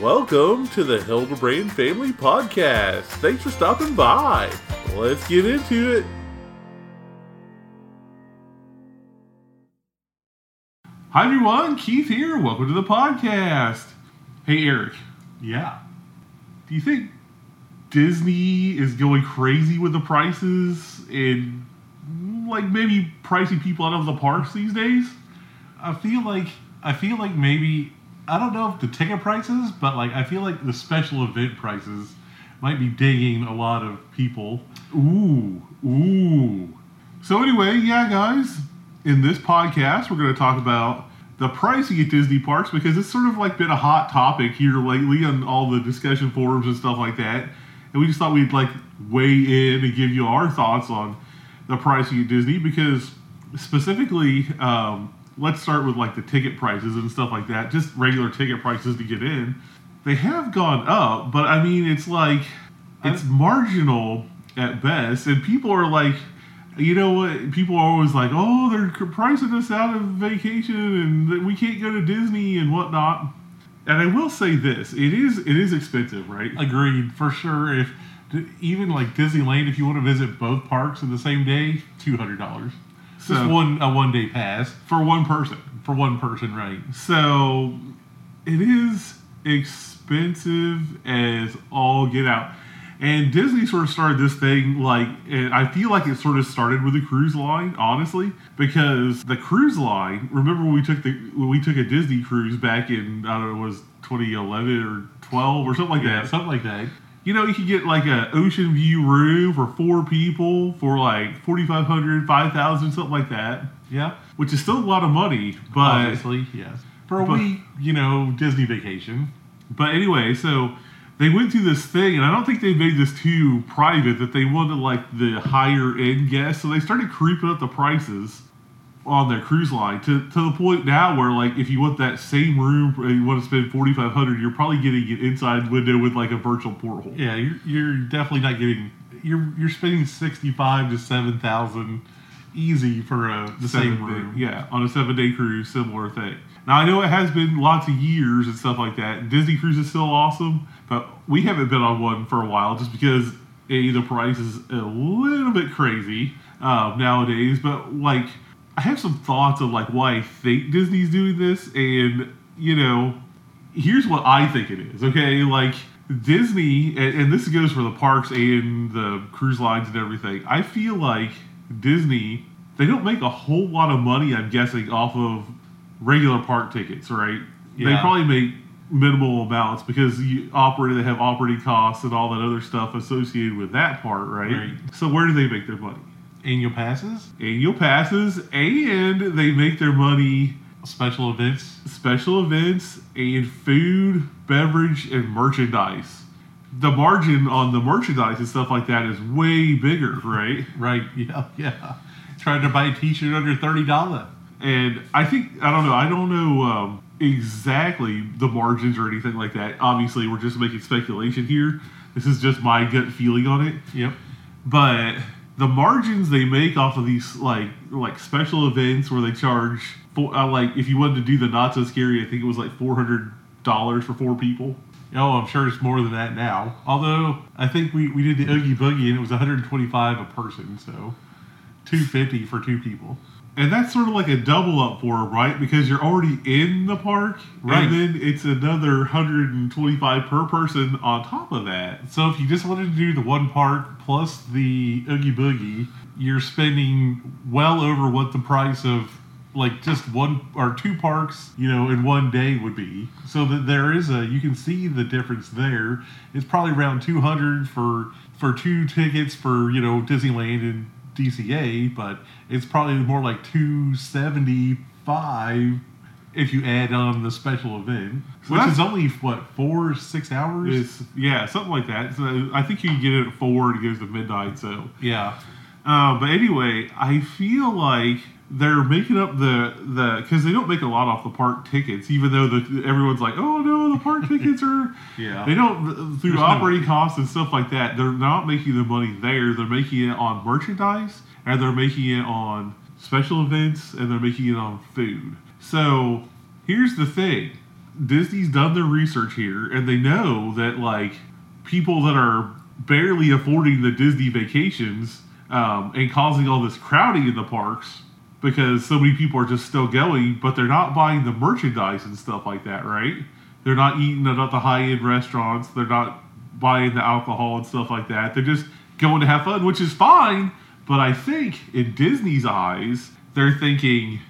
Welcome to the Hildebrand Family Podcast. Thanks for stopping by. Let's get into it. Hi, everyone. Keith here. Welcome to the podcast. Hey, Eric. Yeah. Do you think Disney is going crazy with the prices and like maybe pricing people out of the parks these days? I feel like I feel like maybe I don't know if the ticket prices, but like I feel like the special event prices might be digging a lot of people. Ooh, ooh. So anyway, yeah, guys, in this podcast, we're going to talk about the pricing at Disney parks because it's sort of like been a hot topic here lately on all the discussion forums and stuff like that. And we just thought we'd like weigh in and give you our thoughts on the pricing at Disney because specifically, um, let's start with like the ticket prices and stuff like that, just regular ticket prices to get in. They have gone up, but I mean, it's like it's marginal at best, and people are like, you know what? People are always like, oh, they're pricing us out of vacation, and we can't go to Disney and whatnot. And I will say this: it is it is expensive, right? Agreed for sure. If even like Disneyland, if you want to visit both parks in the same day, two hundred dollars. So- Just one a one day pass for one person. for one person, right? So it is expensive as all get out. And Disney sort of started this thing like, and I feel like it sort of started with the cruise line, honestly, because the cruise line. Remember when we took the when we took a Disney cruise back in I don't know, it was 2011 or 12 or something like Yeah, that. something like that. You know, you could get like a ocean view room for four people for like 4,500, 5,000, something like that, Yeah, which is still a lot of money, but. obviously, yes. For a but- week, you know, Disney vacation. But anyway, so they went through this thing, and I don't think they made this too private that they wanted like the higher end guests. So they started creeping up the prices on their cruise line to, to the point now where like if you want that same room and you want to spend forty five hundred, you're probably getting an inside window with like a virtual porthole. Yeah, you're, you're definitely not getting. You're you're spending sixty five to seven thousand easy for a the Seven same day- room. yeah, on a seven day cruise, similar thing. Now I know it has been lots of years and stuff like that. Disney Cruise is still awesome, but we haven't been on one for a while just because a the price is a little bit crazy um, nowadays. But like, I have some thoughts of like why I think Disney's doing this, and you know, here's what I think it is. Okay, like Disney, and, and this goes for the parks and the cruise lines and everything. I feel like Disney, they don't make a whole lot of money. I'm guessing off of regular park tickets, right? Yeah. They probably make minimal amounts because you operate, they have operating costs and all that other stuff associated with that part, right? Right. So where do they make their money? Annual passes, Annual passes, and they make their money special events. special events and food, beverage, and merchandise. The margin on the merchandise and stuff like that is way bigger, right? Right? Yeah, yeah. Trying to buy a T-shirt under thirty dollar. And I think I don't know. I don't know um, exactly the margins or anything like that. Obviously, we're just making speculation here. This is just my gut feeling on it. Yep. but the margins they make off of these like like special events where they charge uh, like if you wanted to do the not so scary, I think it was like four hundred dollars for four people. Oh, I'm sure it's more than that now. Although I think we, we did the Oogie Boogie and it was 125 a person, so 250 for two people. And that's sort of like a double up for them, right? Because you're already in the park, Right. and then it's another 125 per person on top of that. So if you just wanted to do the one park plus the Oogie Boogie, you're spending well over what the price of like just one or two parks, you know, in one day would be. So that there is a you can see the difference there. It's probably around 200 for for two tickets for, you know, Disneyland and DCA, but it's probably more like 275 if you add on the special event, So which is only what four six hours. Yeah, something like that. So I think you can get it at four and it goes to midnight. So yeah, Uh, but anyway, I feel like they're making up the the because they don't make a lot off the park tickets, even though the everyone's like, oh no, the park tickets are Yeah. They don't through There's no- operating costs and stuff like that. They're not making the money there. They're making it on merchandise and they're making it on special events and they're making it on food. So here's the thing: Disney's done their research here, and they know that like people that are barely affording the Disney vacations um, and causing all this crowding in the parks because so many people are just still going, but they're not buying the merchandise and stuff like that, right? They're not eating at the high end restaurants. They're not buying the alcohol and stuff like that. They're just going to have fun, which is fine. But I think in Disney's eyes, they're thinking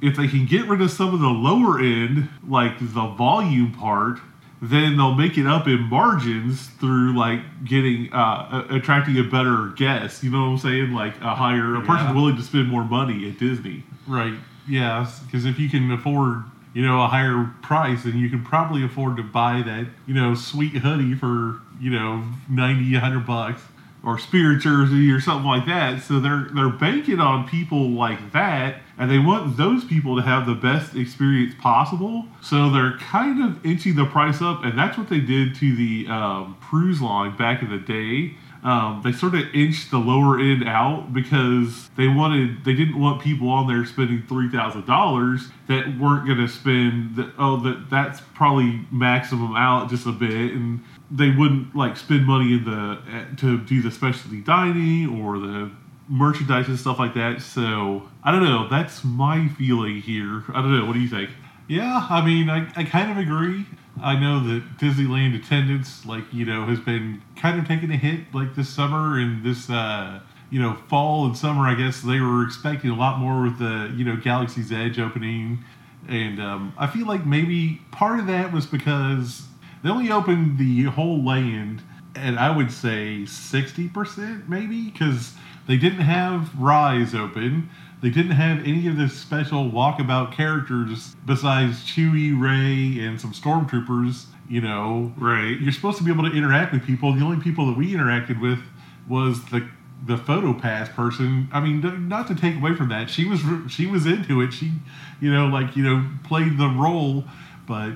if they can get rid of some of the lower end, like the volume part, then they'll make it up in margins through like getting uh, attracting a better guest. You know what I'm saying? Like a higher a person Yeah. willing to spend more money at Disney. Right. Yeah. Because if you can afford, you know, a higher price, then you can probably afford to buy that, you know, sweet hoodie for, you know, 90, 100 bucks. Or spirit jersey or something like that. So they're they're banking on people like that, and they want those people to have the best experience possible. So they're kind of inching the price up, and that's what they did to the um, cruise line back in the day. Um, they sort of inched the lower end out because they wanted they didn't want people on there spending three thousand dollars that weren't going to spend the, oh that that's probably maximum out just a bit and they wouldn't like spend money in the to do the specialty dining or the merchandise and stuff like that. So I don't know. That's my feeling here. I don't know. What do you think? Yeah, I mean, I, I kind of agree. I know that Disneyland attendance, like, you know, has been kind of taking a hit, like this summer and this, uh, you know, fall and summer. I guess they were expecting a lot more with the, you know, Galaxy's Edge opening. And um, I feel like maybe part of that was because they only opened the whole land and I would say 60% maybe because they didn't have Rise open. They didn't have any of the special walkabout characters besides Chewie, Rey, and some stormtroopers. You know, Right. you're supposed to be able to interact with people. The only people that we interacted with was the the photo pass person. I mean, not to take away from that, she was she was into it. She, you know, like you know, played the role, but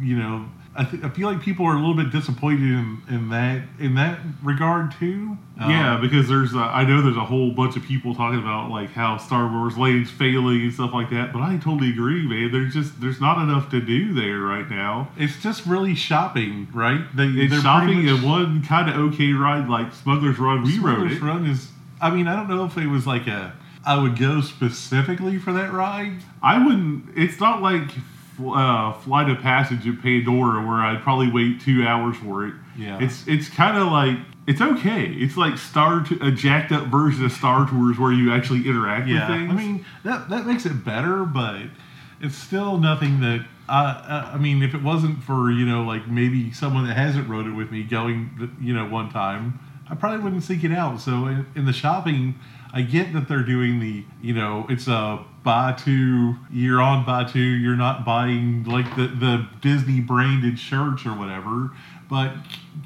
you know, I, th- I feel like people are a little bit disappointed in, in that in that regard too. Um, yeah, because there's a, I know there's a whole bunch of people talking about like how Star Wars Land's failing and stuff like that, but I totally agree, man. There's just there's not enough to do there right now. it's just really shopping, right? They, It's they're shopping much- and one kind of okay ride like Smuggler's Run. We wrote Smuggler's it. Run is. I mean, I don't know if it was like a. I would go specifically for that ride. I wouldn't. It's not like uh, Flight of Passage at Pandora where I'd probably wait two hours for it. Yeah. It's it's kind of like it's okay. It's like Star T- a jacked up version of Star Tours where you actually interact Yeah, with things. I mean that that makes it better, but it's still nothing that. I I mean, if it wasn't for you know like maybe someone that hasn't rode it with me going you know one time, I probably wouldn't seek it out. So in, in the shopping, I get that they're doing the you know it's a buy two you're on buy two you're not buying like the the Disney branded shirts or whatever. But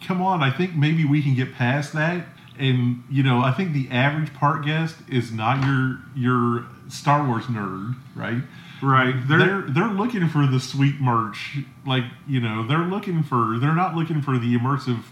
come on, I think maybe we can get past that. And you know, I think the average park guest is not your your Star Wars nerd, right? right? They're, They're they're looking for the sweet merch, like you know, they're looking for they're not looking for the immersive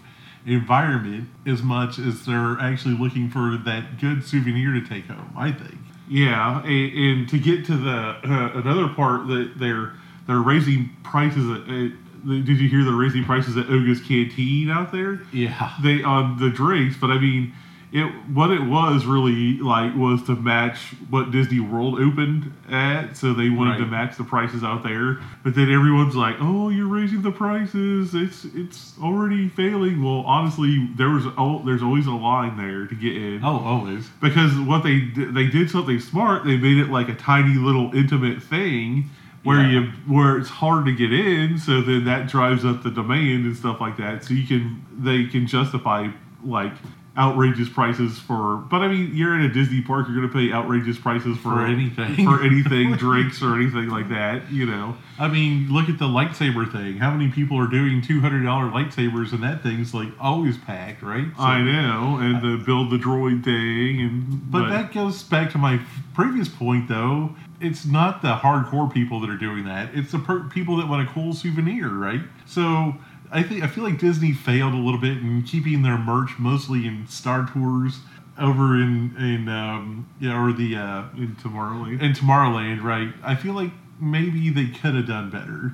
environment as much as they're actually looking for that good souvenir to take home. I think. Yeah, and, and to get to the uh, another part that they're they're raising prices. At, at, did you hear they're raising prices at Oga's Canteen out there? Yeah. They on the drinks, but I mean, it what it was really like was to match what Disney World opened at, so they wanted to match the prices out there. But then everyone's like, "Oh, you're raising the prices. It's it's already failing." Well, honestly, there was oh, there's always a line there to get in Oh, always. because what they did, they did something smart. They made it like a tiny little intimate thing where Yeah. you where it's hard to get in. So then that drives up the demand and stuff like that. So you can they can justify like outrageous prices for. But I mean, you're in a Disney park. You're going to pay outrageous prices for, For anything. for anything, drinks or anything like that. You know. I mean, look at the lightsaber thing. How many people are doing two hundred dollar lightsabers, and that thing's like always packed, right? So- I know, and the build the droid thing, and But that goes back to my previous point, though. It's not the hardcore people that are doing that. It's the per- people that want a cool souvenir, right? So I think I feel like Disney failed a little bit in keeping their merch mostly in Star Tours over in in um, yeah, or the uh, in Tomorrowland. in Tomorrowland, right? I feel like maybe they could have done better.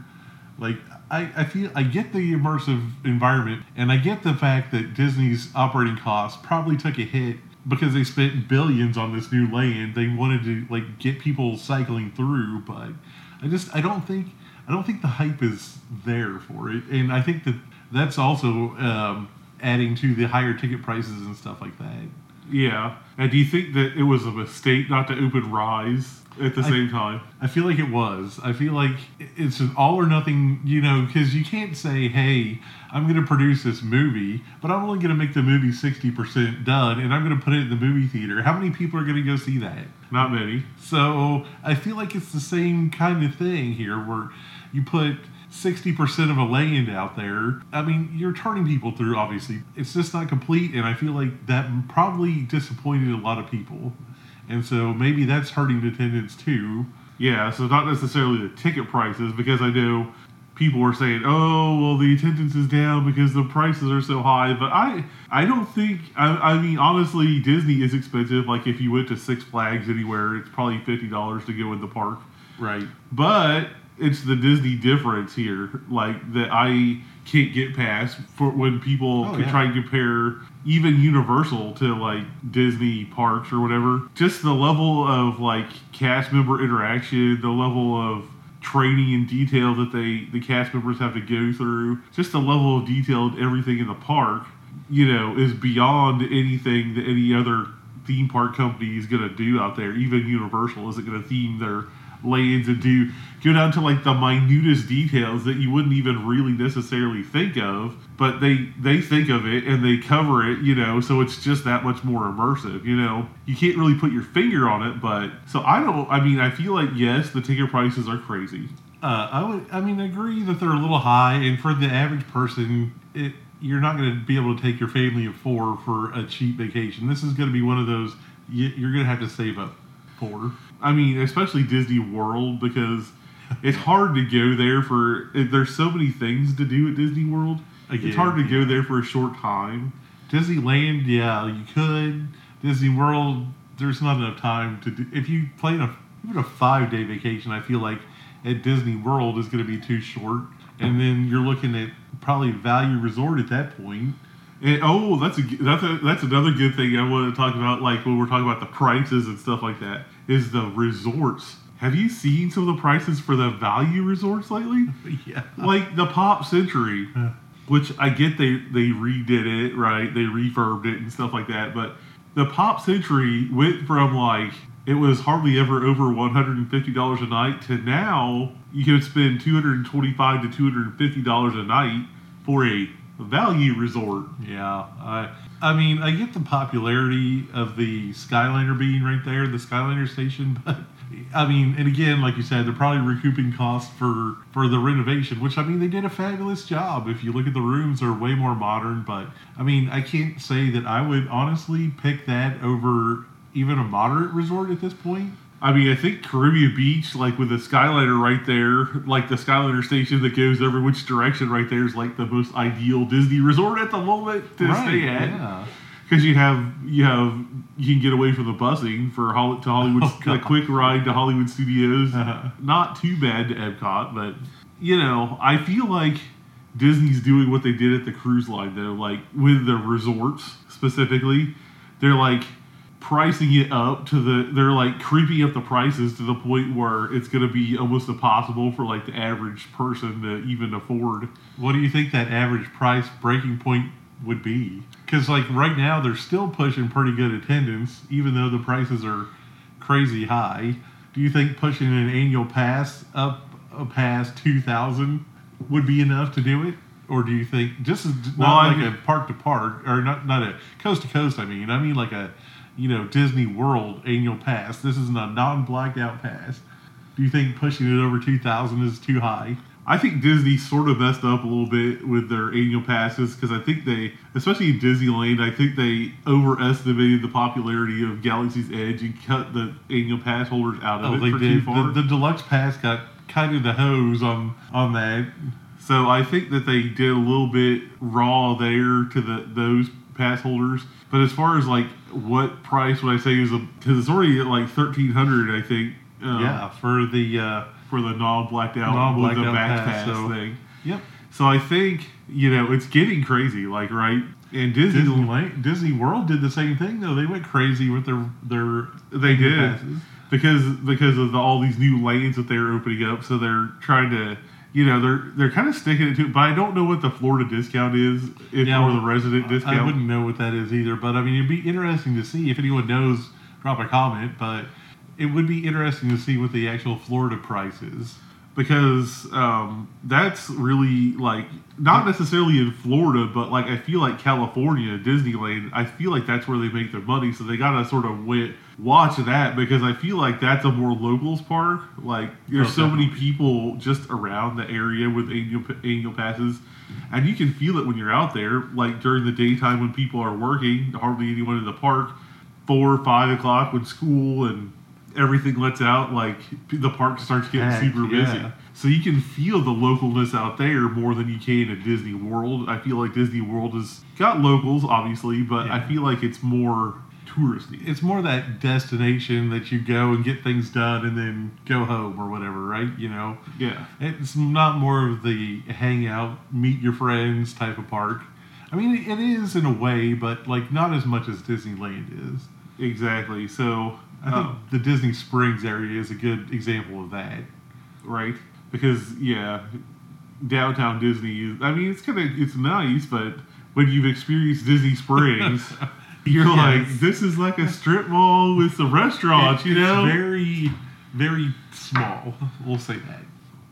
Like I, I feel I get the immersive environment, and I get the fact that Disney's operating costs probably took a hit because they spent billions on this new land. They wanted to like get people cycling through, but I just I don't think I don't think the hype is there for it, and I think that that's also um, adding to the higher ticket prices and stuff like that. Yeah. And do you think that it was a mistake not to open Rise at the I- same time? I feel like it was. I feel like it's an all or nothing, you know, because you can't say, hey, I'm going to produce this movie, but I'm only going to make the movie 60% done and I'm going to put it in the movie theater. How many people are going to go see that? Not many. So I feel like it's the same kind of thing here where you put 60% of a land out there. I mean, you're turning people through, obviously. It's just not complete, and I feel like that probably disappointed a lot of people. And so maybe that's hurting attendance too. Yeah, so not necessarily the ticket prices because I know people were saying, "Oh, well, the attendance is down because the prices are so high." But I, I don't think. I, I mean, honestly, Disney is expensive. Like if you went to Six Flags anywhere, it's probably fifty dollars to go in the park. Right. But it's the Disney difference here, like that I can't get past for when people Oh, yeah. try and compare even Universal to like Disney parks or whatever. Just the level of like cast member interaction, the level of training and detail that they the cast members have to go through, just the level of detail and everything in the park, you know, is beyond anything that any other theme park company is going to do out there. Even Universal isn't going to theme their lanes and do go down to like the minutest details that you wouldn't even really necessarily think of but they they think of it and they cover it you know so it's just that much more immersive you know you can't really put your finger on it but so i don't i mean i feel like yes the ticket prices are crazy Uh, I would, I mean, agree that they're a little high, and for the average person, it you're not going to be able to take your family of four for a cheap vacation. This is going to be one of those you, you're going to have to save up for. I mean, especially Disney World because it's hard to go there for. There's so many things to do at Disney World. Again, it's hard to go there for a short time. Disneyland, yeah, you could. Disney World, there's not enough time to do. If you plan a even a five day vacation, I feel like at Disney World is going to be too short. And then you're looking at probably Value Resort at that point. And, oh, that's a that's a that's another good thing I want to talk about. Like when we're talking about the prices and stuff like that, is the resorts. Have you seen some of the prices for the value resorts lately? yeah. like the Pop Century, Yeah. which I get they they redid it right, they refurbed it and stuff like that. But the Pop Century went from like it was hardly ever over one hundred and fifty dollars a night to now you can spend 225 to two hundred and fifty dollars a night for a value resort. Yeah, I, I mean, I get the popularity of the Skyliner being right there, the Skyliner station, but I mean, and again, like you said, they're probably recouping costs for for the renovation, which I mean, they did a fabulous job. If you look at the rooms, they're way more modern. But I mean, I can't say that I would honestly pick that over even a moderate resort at this point. I mean, I think Caribbean Beach, like with the Skyliner right there, like the Skyliner station that goes every which direction right there is like the most ideal Disney resort at the moment to stay at. yeah. because you have you have you can get away from the busing for Hol- to Hollywood Oh, a quick ride to Hollywood Studios. Uh-huh. Not too bad to Epcot, but you know I feel like Disney's doing what they did at the cruise line though, like with the resorts specifically. They're like pricing it up to the they're like creeping up the prices to the point where it's going to be almost impossible for like the average person to even afford What do you think that average price breaking point would be? Because like right now they're still pushing pretty good attendance, even though the prices are crazy high. Do you think pushing an annual pass up past two thousand would be enough to do it? Or do you think just as, Well, not I like mean- a park to park or not not a coast to coast? I mean, I mean like a you know Disney World annual pass. This isn't a non blacked out pass. Do you think pushing it over two thousand is too high? I think Disney sort of messed up a little bit with their annual passes because I think they, especially in Disneyland, I think they overestimated the popularity of Galaxy's Edge and cut the annual pass holders out of Oh, it they for did. too far. The, the deluxe pass got kind of the hose on on that. so I think that they did a little bit raw there to the those pass holders. But as far as like what price would I say is a because it's already at like thirteen hundred, I think. Yeah, for the uh, for the non blacked out Non-blacked with the back pass, so- thing. Yep. So I think you know it's getting crazy, like right. And Disney, Disneyland, Disney World did the same thing though. They went crazy with their their they did passes. because because of the, all these new lanes that they're opening up. So they're trying to. You know they're they're kind of sticking it to, it, but I don't know what the Florida discount is, if Yeah, or the resident discount. I wouldn't know what that is either, but I mean, it'd be interesting to see if anyone knows. Drop a comment, but it would be interesting to see what the actual Florida price is. because um, that's really like not necessarily in Florida, but like I feel like California, Disneyland. I feel like that's where they make their money, so they gotta sort of wait, watch that because I feel like that's a more locals park. Like there's Oh, so many people just around the area with annual annual passes, and you can feel it when you're out there. Like during the daytime when people are working, hardly anyone in the park. Four, or five o'clock when school and everything lets out, like the park starts getting Heck, super busy. yeah. So you can feel the localness out there more than you can at Disney World. I feel like Disney World has got locals, obviously, but I feel like it's more touristy. It's more that destination that you go and get things done and then go home or whatever, right? You know, Yeah. it's not more of the hangout, meet your friends type of park. I mean, it is in a way, but like not as much as Disneyland is. Exactly. So, I think um, the Disney Springs area is a good example of that. right? Because yeah, downtown Disney. Is, I mean, it's kind of it's nice, but when you've experienced Disney Springs, you're Yes. like, this is like a strip mall with some restaurants. It- you know? it's very, very small. We'll say that.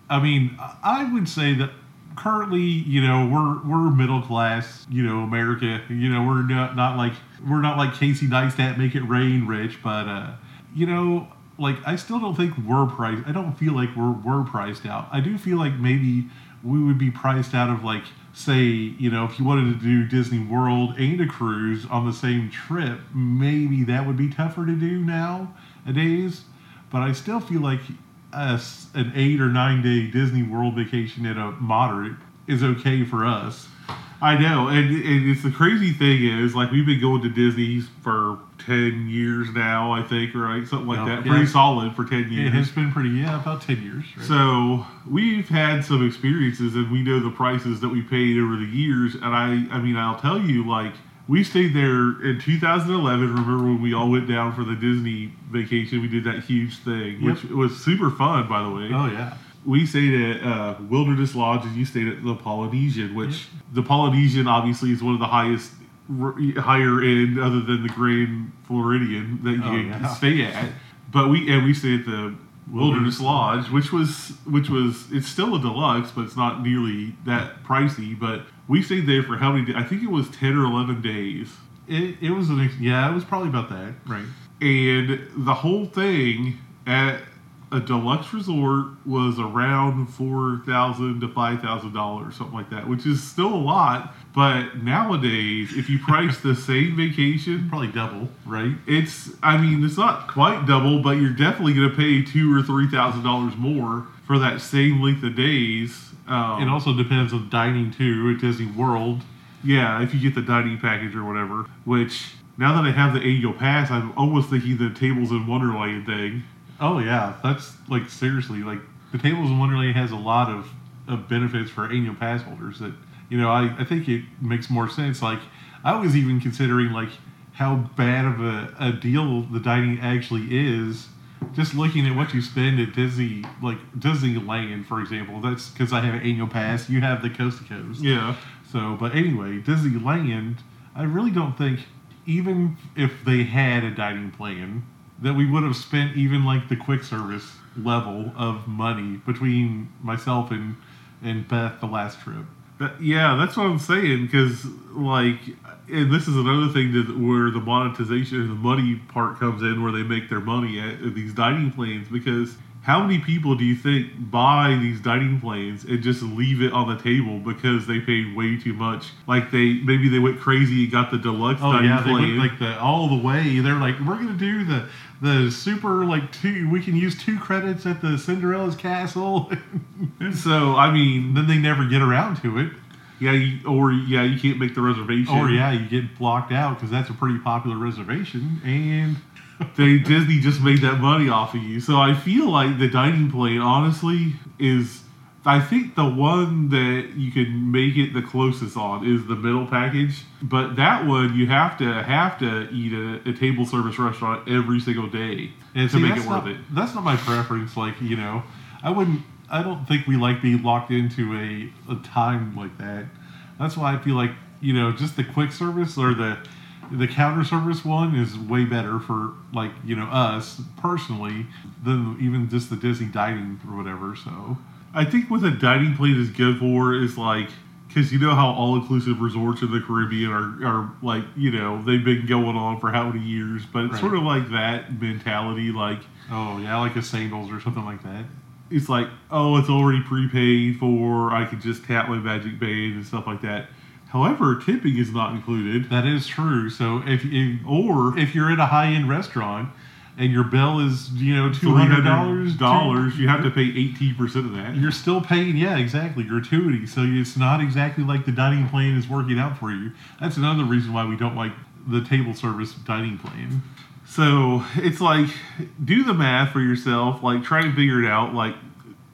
I mean, I would say that currently, you know, we're we're middle class, you know, America. You know, we're not not like we're not like Casey Neistat, make it rain, rich, but uh, you know. Like I still don't think we're priced. I don't feel like we're we're priced out. I do feel like maybe we would be priced out of like say you know if you wanted to do Disney World and a cruise on the same trip, maybe that would be tougher to do now days. But I still feel like us an eight or nine day Disney World vacation at a moderate is okay for us. I know, and, and it's the crazy thing is like we've been going to Disney's for ten years now, I think, right, something like that. yeah. Pretty solid for ten years. It has been pretty yeah about ten years. Right? So we've had some experiences, and we know the prices that we paid over the years. And I, I mean, I'll tell you, like we stayed there in 2011. Remember when we all went down for the Disney vacation? We did that huge thing, Yep. which was super fun, by the way oh yeah, we stayed at uh, Wilderness Lodge, and you stayed at the Polynesian, which the Polynesian obviously is one of the highest, r- higher end, other than the Grand Floridian that you Oh, can yeah. stay at. But we and we stayed at the Wilderness Lodge, which was which was it's still a deluxe, but it's not nearly that pricey. But we stayed there for how many? days? I think it was ten or eleven days. it, it was an yeah it was probably about that right. and the whole thing at a deluxe resort was around four thousand to five thousand dollars, something like that, which is still a lot. But nowadays, if you price the same vacation, Probably double right. it's I mean it's not quite double, but you're definitely going to pay two or three thousand dollars more for that same length of days. Um, It also depends on dining too at Disney World. yeah, if you get the dining package or whatever. Which now that I have the annual pass, I'm almost thinking the tables in Wonderland thing. Oh yeah, that's like seriously like the Tables in Wonderland has a lot of, of benefits for annual pass holders that you know I, I think it makes more sense. Like I was even considering like how bad of a, a deal the dining actually is. Just looking at what you spend at Disney, like Disneyland, for example, that's because I have an annual pass. You have the coast to coast. Yeah. So, but anyway, Disneyland, I really don't think, even if they had a dining plan, that we would have spent even like the quick service level of money between myself and, and Beth the last trip. That, yeah, that's what I'm saying. Because like, and this is another thing that where the monetization, the money part comes in, where they make their money at, at these dining plans. Because how many people do you think buy these dining plans and just leave it on the table because they paid way too much? Like they maybe they went crazy and got the deluxe Oh dining yeah, they went like the all the way. They're like, we're gonna do the the super like two. We can use two credits at the Cinderella's castle. so I mean, then they never get around to it. Yeah, you, or yeah, you can't make the reservation. Or yeah, you get blocked out because that's a pretty popular reservation. And they Disney just made that money off of you. So I feel like the dining plan honestly is I think the one that you can make it the closest on is the middle package, but that one you have to have to eat a, a table service restaurant every single day And to see, make it worth not, it. That's not my preference. Like you know, I wouldn't. I don't think we like being locked into a, a time like that. That's why I feel like you know just the quick service or the the counter service one is way better for like you know us personally than even just the Disney dining or whatever. So I think what a dining plate is good for is like because you know how all inclusive resorts in the Caribbean are, are like you know they've been going on for how many years, but it's Right. sort of like that mentality. Like oh yeah, like a sandals or something like that. It's like oh it's already prepaid for I can just tap my magic band and stuff like that. However, tipping is not included. That is true. So if, if Or if you're at a high end restaurant and your bill is you know two hundred dollars dollars, you have to pay eighteen percent of that. You're still paying, yeah, exactly, gratuity. So it's not exactly like the dining plan is working out for you. That's another reason why we don't like the table service dining plan. So it's like do the math for yourself. Like try to figure it out. Like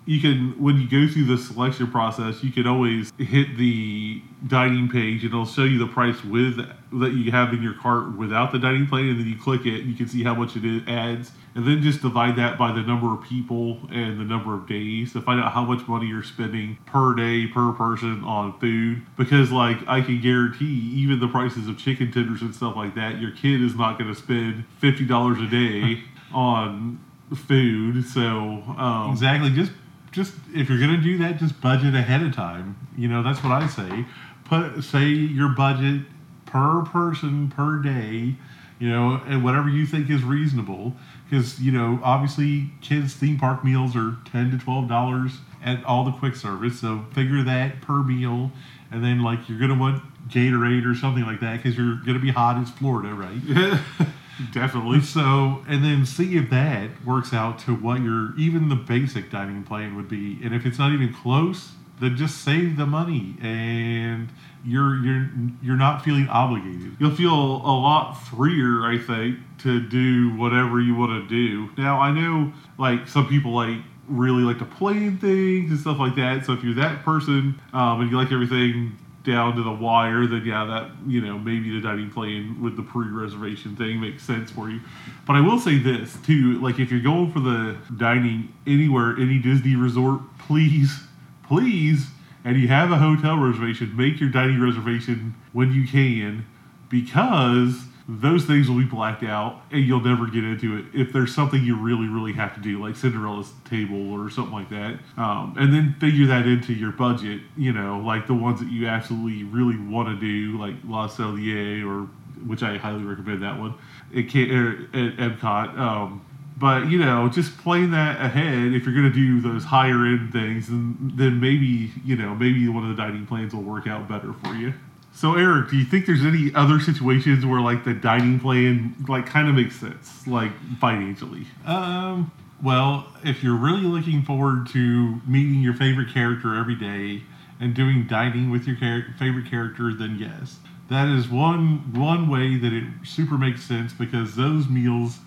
you can when you go through the selection process, you can always hit the dining page and it'll show you the price with that you have in your cart without the dining plan, and then you click it. And you can see how much it adds, and then just divide that by the number of people and the number of days to find out how much money you're spending per day per person on food. Because like I can guarantee, even the prices of chicken tenders and stuff like that, your kid is not going to spend fifty dollars a day on food. So um, Exactly. Just just if you're gonna do that, just budget ahead of time. You know, that's what I say. Put say your budget per person per day. You know, and whatever you think is reasonable, because you know, obviously, kids' theme park meals are ten to twelve dollars at all the quick service. So figure that per meal, and then like you're gonna want Gatorade or something like that because you're gonna be hot. It's Florida, right? definitely. So, and then see if that works out to what your even the basic dining plan would be. And if it's not even close, then just save the money and you're you're you're not feeling obligated. You'll feel a lot freer, I think, to do whatever you want to do. Now, I know, like, some people like really like to plan things and stuff like that. So if you're that person um, and you like everything down to the wire, then yeah, that you know maybe the dining plan with the pre-reservation thing makes sense for you. But I will say this too: like if you're going for the dining anywhere, any Disney resort, please, please, and you have a hotel reservation, make your dining reservation when you can, because those things will be blacked out and you'll never get into it if there's something you really really have to do like cinderella's table or something like that. Um, and then figure that into your budget you know like the ones that you absolutely really want to do like Le Cellier or which i highly recommend that one it can er, at epcot. Um, but you know just playing that ahead. If you're going to do those higher end things then, then maybe you know maybe one of the dining plans will work out better for you so Eric, do you think there's any other situations where like the dining plan like kind of makes sense, like financially? Um, well, if you're really looking forward to meeting your favorite character every day and doing dining with your char- favorite character, then yes, that is one one way that it super makes sense because those meals,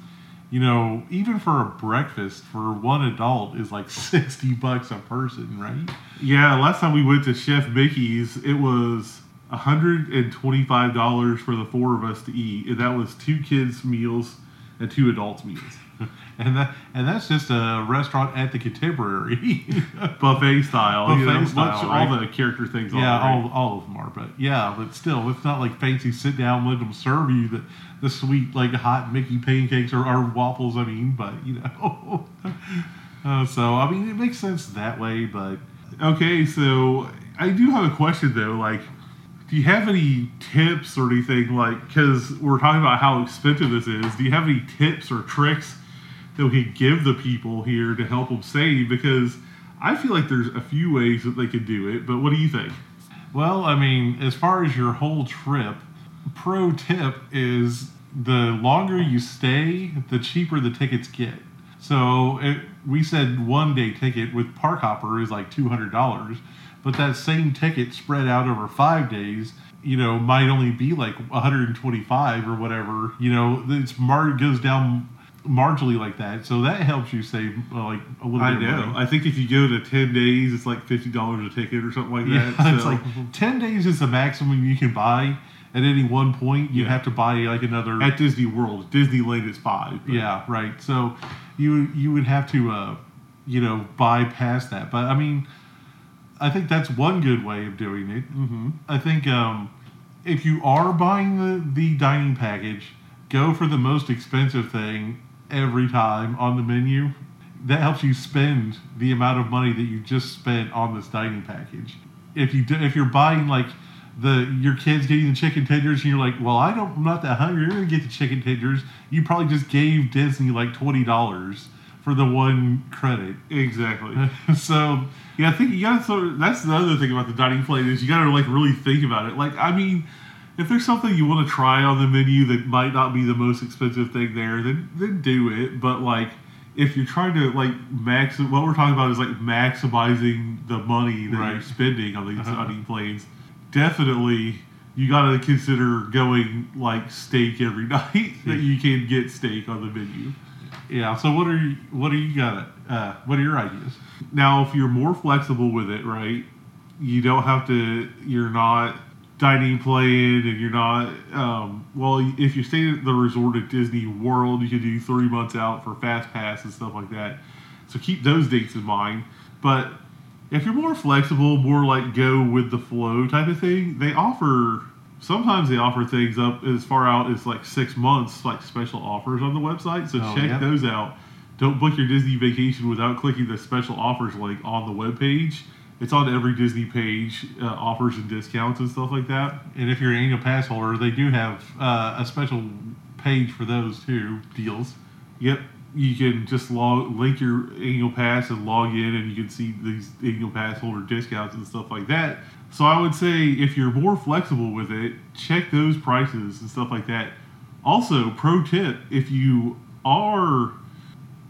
you know, even for a breakfast for one adult is like sixty bucks a person, right? Yeah, last time we went to Chef Mickey's, it was $125 for the four of us to eat, and that was two kids' meals and two adults' meals. And that and that's just a restaurant at the Contemporary. Buffet style, you Buffet know, style, right? all the character things yeah, right? all, all of them are, but yeah, but still, it's not like fancy sit down, let them serve you the the sweet like hot Mickey pancakes or, or waffles. I mean, but you know, uh, so I mean, it makes sense that way, but Okay, so I do have a question though. Like, do you have any tips or anything? Like, because we're talking about how expensive this is. Do you have any tips or tricks that we could give the people here to help them save? Because I feel like there's a few ways that they could do it. But what do you think? Well, I mean, as far as your whole trip, pro tip is the longer you stay, the cheaper the tickets get. So it, we said one day ticket with Park Hopper is like two hundred dollars, but that same ticket spread out over five days, you know, might only be like one hundred and twenty-five or whatever. You know, it's mar goes down marginally like that. So that helps you save uh, like a little I bit of know. money. I think if you go to ten days, it's like fifty dollars a ticket or something like Yeah, that. it's so- like ten days is the maximum you can buy at any one point. You Yeah. have to buy like another. at Disney World, Disneyland is five. but- yeah, right. So you you would have to uh, you know bypass that. But I mean, I think that's one good way of doing it. Mhm. I think um, if you are buying the the dining package, go for the most expensive thing every time on the menu. That helps you spend the amount of money that you just spent on this dining package. If you do, if you're buying like the your kids getting the chicken tenders and you're like, well, I don't, I'm not that hungry. You're gonna get the chicken tenders. You probably just gave Disney like twenty dollars for the one credit. Exactly. so Yeah, I think you gotta sort of, that's the other thing about the dining plate is you gotta like really think about it. Like, I mean, if there's something you want to try on the menu that might not be the most expensive thing there, then then do it. But like, if you're trying to like max, what we're talking about is like maximizing the money that you're spending on these Uh-huh. dining planes. Definitely, you gotta consider going like steak every night that you can get steak on the menu. Yeah. So what are you what do you got? Uh, what are your ideas? Now, if you're more flexible with it, right, you don't have to. You're not dining playing, and you're not. Um, well, if you stay at the resort at Disney World, you can do three months out for fast pass and stuff like that. So keep those dates in mind. But if you're more flexible, more like go with the flow type of thing, they offer. Sometimes they offer things up as far out as like six months, like special offers on the website. So Oh, check those out. Don't book your Disney vacation without clicking the special offers link on the webpage. It's on every Disney page, uh, offers and discounts and stuff like that. And if you're an annual pass holder, they do have uh, a special page for those too deals. Yep, you can just log link your annual pass and log in, and you can see these annual pass holder discounts and stuff like that. So I would say if you're more flexible with it, check those prices and stuff like that. Also, pro tip: if you are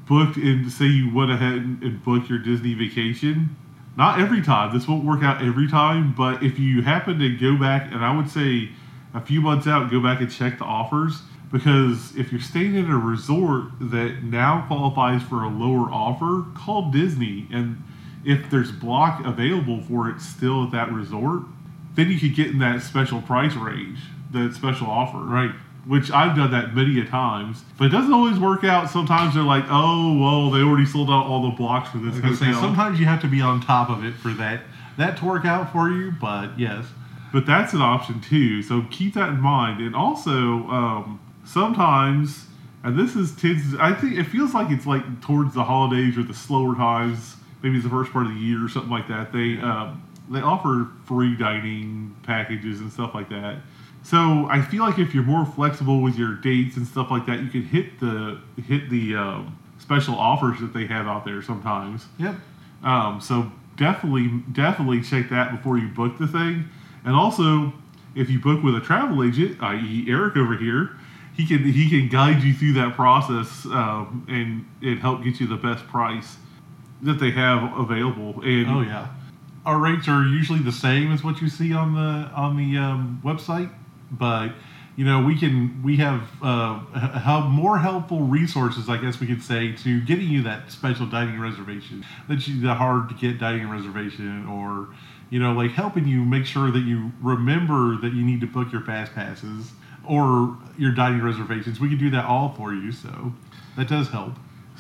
booked and say you went ahead and booked your Disney vacation, not every time. This won't work out every time, but if you happen to go back, and I would say a few months out, go back and check the offers because if you're staying in a resort that now qualifies for a lower offer, call Disney, and if there's block available for it still at that resort, then you could get in that special price range, that special offer, Right. Which I've done that many a times, but it doesn't always work out. Sometimes they're like, "Oh, well, they already sold out all the blocks for this I was gonna say, sometimes you have to be on top of it for that that to work out for you. But yes, But that's an option too. So keep that in mind. And also, um, sometimes, and this is tends. I think it feels like it's like towards the holidays or the slower times. Maybe it's the first part of the year or something like that. They um, they offer free dining packages and stuff like that. So I feel like if you're more flexible with your dates and stuff like that, you can hit the hit the um, special offers that they have out there sometimes. yep. Um, so definitely, definitely check that before you book the thing. And also, if you book with a travel agent, i.e., Eric over here, he can he can guide you through that process um, and and help get you the best price that they have available. And Oh yeah. Our rates are usually the same as what you see on the on the um, website, but you know we can we have uh, h- have more helpful resources, I guess we could say, to getting you that special dining reservation, that you the hard to get dining reservation, or you know like helping you make sure that you remember that you need to book your fast passes or your dining reservations. We can do that all for you, so that does help.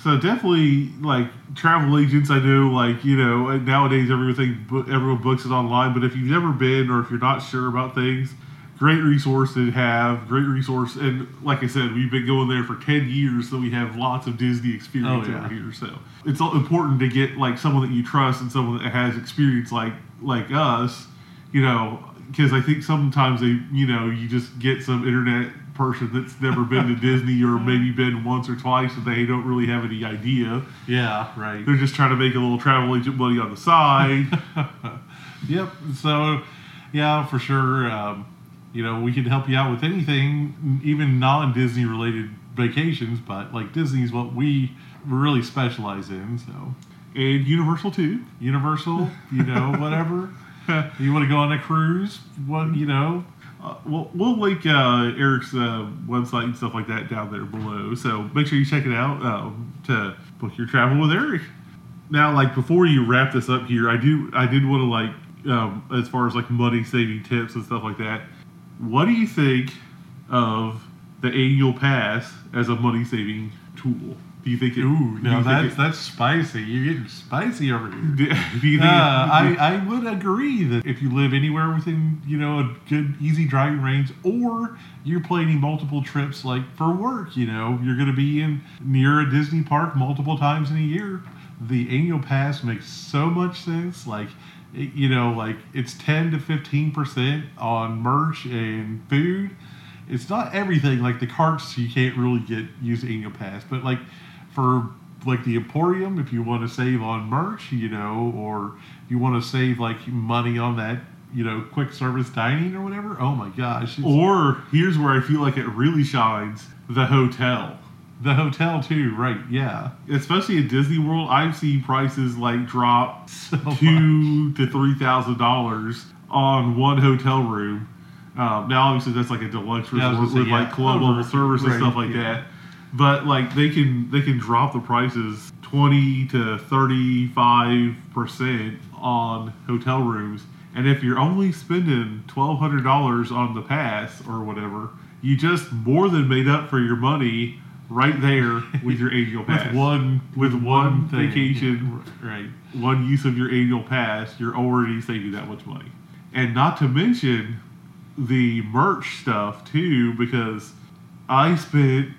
So definitely, like travel agents, I know, like you know, uh, nowadays everything everyone books it online. But if you've never been, or if you're not sure about things, great resource to have. Great resource, and like I said, we've been going there for ten years, so we have lots of Disney experience Oh, yeah. over here. So it's important to get like someone that you trust and someone that has experience, like like us, you know, because I think sometimes they, you know, you just get some internet person that's never been to Disney or maybe been once or twice and they don't really have any idea. Yeah, right. They're just trying to make a little travel agent money on the side. Yep. So, yeah, for sure. Um, you know, we can help you out with anything, even non-Disney related vacations. But like Disney's what we really specialize in. So, and Universal too. Universal, you know, whatever. you want to go on a cruise? What you know? Uh, we'll, we'll link uh, Eric's uh, website and stuff like that down there below. So make sure you check it out um, to book your travel with Eric. Now, like before you wrap this up here, I do I did want to like um, as far as like money saving tips and stuff like that. What do you think of the annual pass as a money saving tool? Do you think it? Ooh, now that's think that's spicy. You're getting spicy over here. it, do, do you Uh, think? it- I, I would agree that if you live anywhere within you know a good easy driving range, or you're planning multiple trips like for work, you know you're going to be in near a Disney park multiple times in a year. The annual pass makes so much sense. Like it, you know, like it's ten to fifteen percent on merch and food. It's not everything like the carts you can't really get use annual pass, but like for like the Emporium, if you want to save on merch, you know, or you want to save like money on that, you know, quick service dining or whatever. Oh my gosh, or here's where I feel like it really shines: the hotel. the hotel too, right? Yeah, especially at Disney World, I've seen prices like drop so two to three thousand dollars on one hotel room. Um, now, obviously, that's like a deluxe Yeah, resort say, with like yeah. club level service and stuff like yeah. that. But like they can they can drop the prices twenty to thirty five percent on hotel rooms, and if you're only spending twelve hundred dollars on the pass or whatever, you just more than made up for your money right there with your annual pass with one with one thing. vacation, right? one use of your annual pass, you're already saving that much money. And not to mention the merch stuff too, because I spent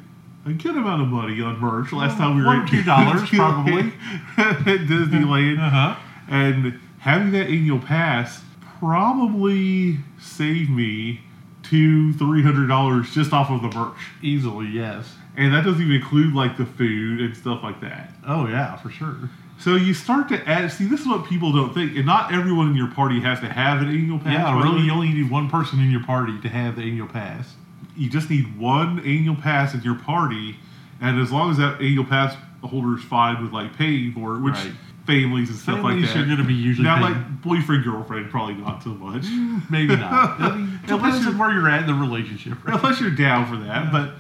a good amount of money on merch last time we were One or at two dollars, probably. at Disneyland, Uh huh. and having that annual pass probably saved me two, three hundred dollars just off of the merch. Easily, yes. And that doesn't even include like the food and stuff like that. Oh yeah, for sure. So you start to add. See, this is what people don't think, and not everyone in your party has to have an annual pass. Yeah, really, you only need one person in your party to have the annual pass. You just need one annual pass in your party, and as long as that annual pass holder is fine with like paying for it, which Right. families and stuff Families like that. are going to be usually now, paying- like boyfriend girlfriend, probably not so much, maybe not. I Unless you're- where you're at in the relationship. Right? unless you're down for that. But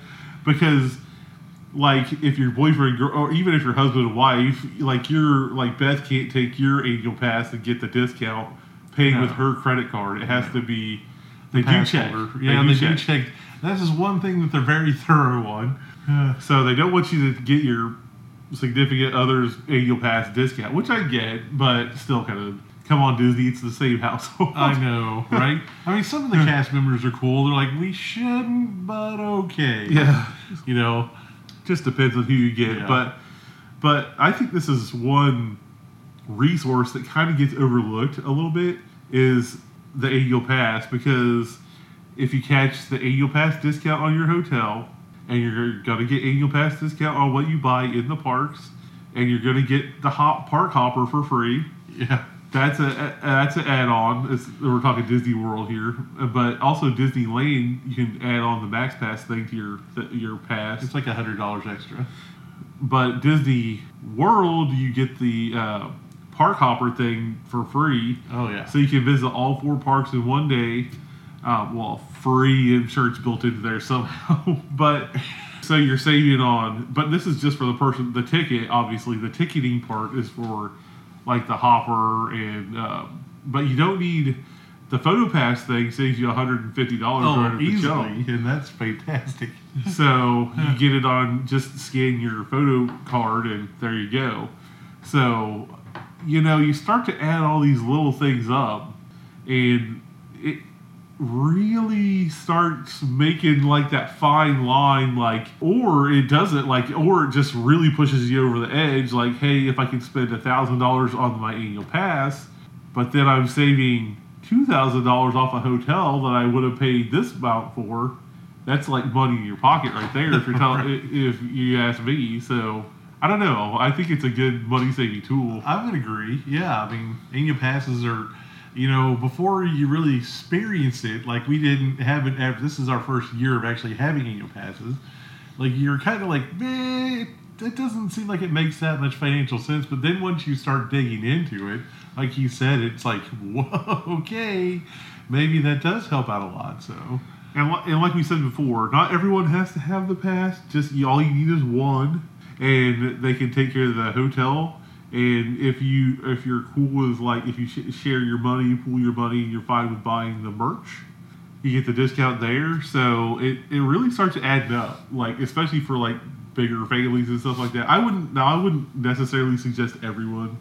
because like if your boyfriend girl, or even if your husband and wife, like you're like Beth can't take your annual pass and get the discount paying No. with her credit card. It has to be they do Pass check. holder. They Yeah, do they do check. That's just one thing that they're very thorough on. Uh, so they don't want you to get your significant other's annual pass discount, which I get, but still kind of come on Disney, it's the same household. I know, right? I mean, some of the cast members are cool. They're like, we shouldn't, but okay. yeah. You know, just depends on who you get. Yeah. But but I think this is one resource that kind of gets overlooked a little bit is the annual pass because if you catch the annual pass discount on your hotel and you're gonna get annual pass discount on what you buy in the parks and you're gonna get the hop park hopper for free yeah. that's a, a that's an add-on. It's, we're talking Disney World here, but also Disneyland. You can add on the Max Pass thing to your your pass. It's like a hundred dollars extra. But Disney World, you get the uh, park hopper thing for free, Oh yeah. so you can visit all four parks in one day. Uh, well, free. I'm sure it's built into there somehow, but so you're saving on. But this is just for the person. The ticket, obviously, the ticketing part is for like the hopper and. Uh, but you don't need the photo pass thing. Saves you 150 dollars right Oh, at the easily, and that's fantastic. So you get it on just scan your photo card and there you go. So you know you start to add all these little things up, and it really starts making like that fine line like or it doesn't like or it just really pushes you over the edge like hey if i can spend a thousand dollars on my annual pass but then i'm saving two thousand dollars off a hotel that i would have paid this amount for that's like money in your pocket right there if you're telling if you ask me. So i don't know. I think it's a good money saving tool. I would agree. Yeah, I mean, annual passes are, you know, before you really experience it, like we didn't have it. Ever, this is our first year of actually having annual passes. Like you're kind of like, man, it doesn't seem like it makes that much financial sense. But then once you start digging into it, like you said, it's like, whoa, okay, maybe that does help out a lot. So And, and like we said before, not everyone has to have the pass. Just all you need is one, and they can take care of the hotel. And if you if you're cool with like if you sh- share your money, you pool your money, and you're fine with buying the merch, you get the discount there. So it, it really starts to add up. Like especially for like bigger families and stuff like that. I wouldn't now I wouldn't necessarily suggest everyone,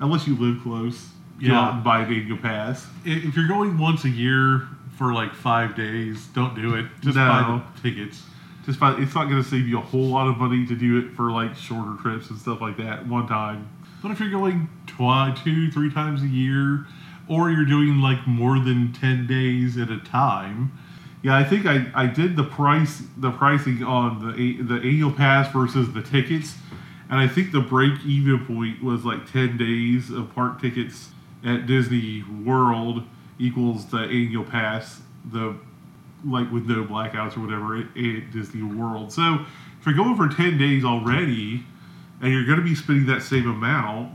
unless you live close. Go Yeah. out and buy an annual pass. if you're going once a year for like five days, don't do it. Just No. buy the tickets. Just by, it's not going to save you a whole lot of money to do it for like shorter trips and stuff like that one time. But if you're going twi- two, three times a year, or you're doing like more than ten days at a time, Yeah, I think I, I did the price the pricing on the the annual pass versus the tickets, and I think the break even point was like ten days of park tickets at Disney World equals the annual pass the like with no blackouts or whatever at, at Disney World. So if you're going for ten days already, and you're going to be spending that same amount,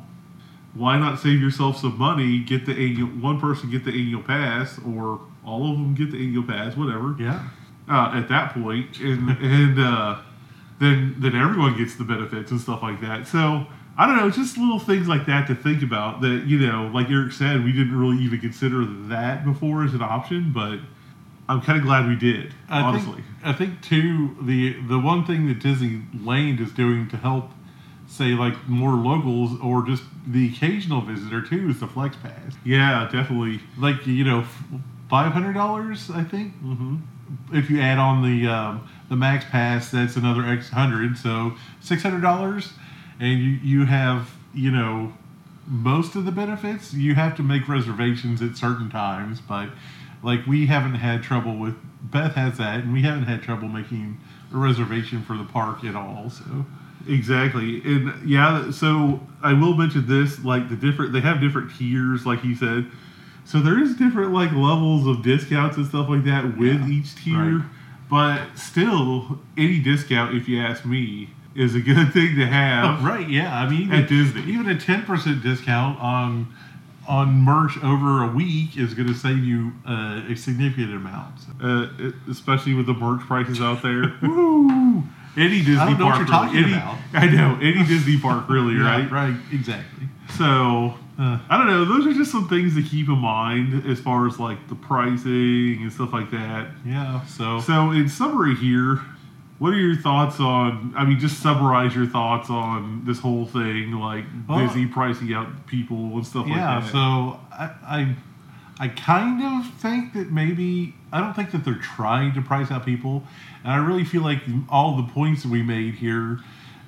why not save yourself some money? Get the annual one person get the annual pass, or all of them get the annual pass, whatever. yeah, Uh, at that point, and and uh, then then everyone gets the benefits and stuff like that. So I don't know, just little things like that to think about. That you know, like Eric said, we didn't really even consider that before as an option, but I'm kind of glad we did. I honestly, think I think too the the one thing that Disneyland is doing to help say like more locals or just the occasional visitor too is the Flex Pass. yeah, definitely. Like you know, five hundred dollars I think hmm if you add on the um, the Max Pass, that's another X hundred, so six hundred dollars, and you you have you know most of the benefits. You have to make reservations at certain times, but like we haven't had trouble with Beth has that, and we haven't had trouble making a reservation for the park at all. So Exactly, and yeah. So I will mention this: like the different, they have different tiers, like he said. So there is different like levels of discounts and stuff like that with Yeah, each tier. right. But still, any discount, if you ask me, is a good thing to have right, yeah, I mean at Disney. even a ten percent discount on on merch over a week is going to save you uh, a significant amount. So. uh, especially with the merch prices out there. Woo! Any Disney I don't know what park, you're talking really- any- about. I know any Disney park, really, right? Yeah, right, exactly. So Uh, I don't know. Those are just some things to keep in mind as far as like the pricing and stuff like that. yeah, so So in summary here, what are your thoughts on? I mean, just summarize your thoughts on this whole thing, like Well- Disney pricing out people and stuff yeah, like that. Yeah. so I, I I kind of think that maybe I don't think that they're trying to price out people, and I really feel like all the points that we made here,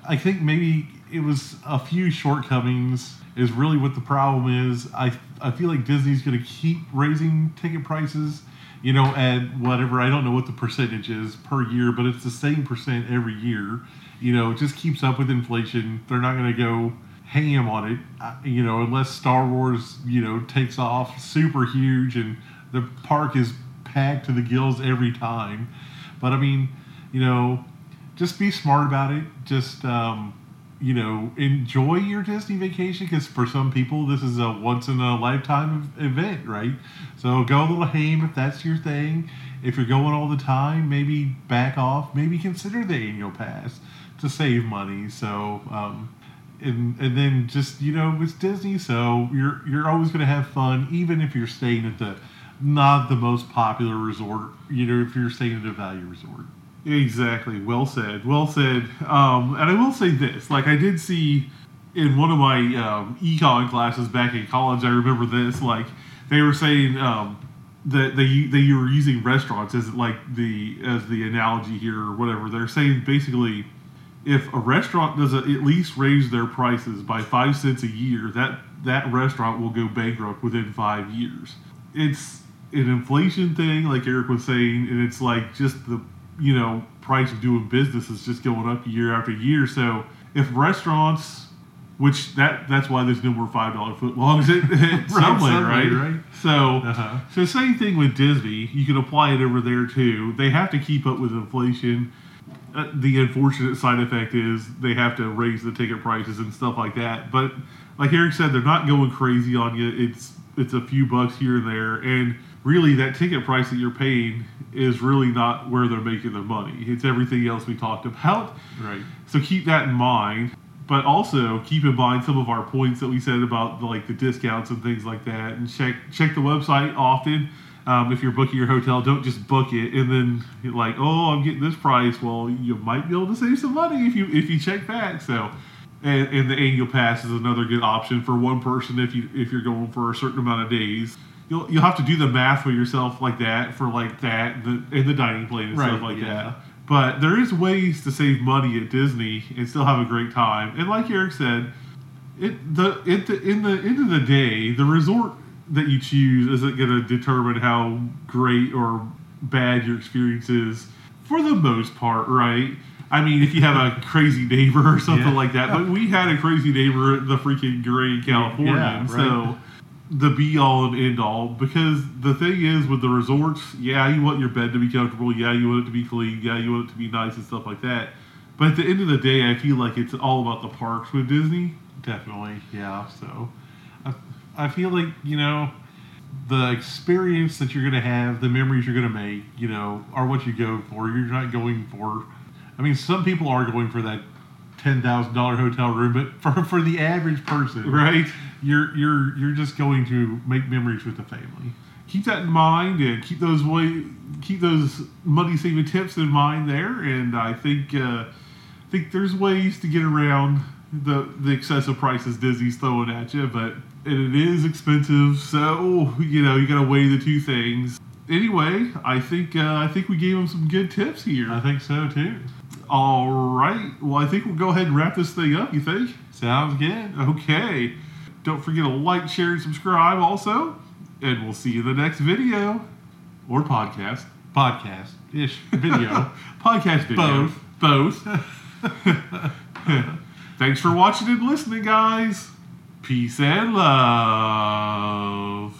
I think maybe it was a few shortcomings is really what the problem is. I I feel like Disney's going to keep raising ticket prices. You know, at whatever I don't know what the percentage is per year, but it's the same percent every year. You know, it just keeps up with inflation. They're not going to go ham on it, uh, you know, unless Star Wars, you know, takes off super huge and the park is packed to the gills every time. But I mean, you know, just be smart about it. Just, um, you know, enjoy your Disney vacation because for some people, this is a once in a lifetime event, right? So go a little ham if that's your thing. If you're going all the time, maybe back off. Maybe consider the annual pass to save money. So, um, and and then just you know it's Disney, so you're you're always going to have fun, even if you're staying at the not the most popular resort. You know, if you're staying at a value resort. Exactly. Well said. Well said. Um, and I will say this: like I did see in one of my um, econ classes back in college. I remember this. Like they were saying um, that they they you were using restaurants as like the as the analogy here or whatever. They're saying basically, if a restaurant doesn't at least raise their prices by five cents a year, that that restaurant will go bankrupt within five years. It's an inflation thing, like Eric was saying, and it's like just the you know price of doing business is just going up year after year. So if restaurants, which that that's why there's no more five dollar foot longs at, Subway, right? right. So Uh-huh. so same thing with Disney. You can apply it over there too. They have to keep up with inflation. Uh, the unfortunate side effect is they have to raise the ticket prices and stuff like that. But like Eric said, they're not going crazy on you. It's it's a few bucks here and there. And really that ticket price that you're paying is really not where they're making their money. It's everything else we talked about. Right. So keep that in mind. But also keep in mind some of our points that we said about the, like the discounts and things like that, and check check the website often. Um, if you're booking your hotel, don't just book it and then you're like, oh, I'm getting this price. Well, you might be able to save some money if you if you check back. So, and, and the annual pass is another good option for one person if you if you're going for a certain amount of days. You'll, you'll have to do the math for yourself like that for like that the, and the dining plan and Right, stuff like yeah. that. But there is ways to save money at Disney and still have a great time. And like Eric said, it the it the, in the end of the day, the resort that you choose isn't going to determine how great or bad your experience is for the most part, right? I mean, if you have a crazy neighbor or something Yeah. like that, but we had a crazy neighbor at the freaking Grand Californian, Yeah, right. so the be all and end all. Because the thing is, with the resorts, yeah, you want your bed to be comfortable, yeah, you want it to be clean, yeah, you want it to be nice and stuff like that. But at the end of the day, I feel like it's all about the parks with Disney. Definitely, yeah. So, I, I feel like you know, the experience that you're going to have, the memories you're going to make, you know, are what you go for. You're not going for. I mean, some people are going for that ten thousand dollar hotel room, but for for the average person, Right. You're you're you're just going to make memories with the family. keep that in mind and keep those way keep those money saving tips in mind there and i think uh, I think there's ways to get around the the excessive prices disney's throwing at you but it is expensive so you know you gotta weigh the two things anyway i think uh, i think we gave them some good tips here I think so too. all right well i think we'll go ahead and wrap this thing up you think Sounds good. okay don't forget to like share and subscribe also and we'll see you in the next video or podcast Podcast ish video. podcast video. Both. Both. Thanks for watching and listening, guys. Peace and love.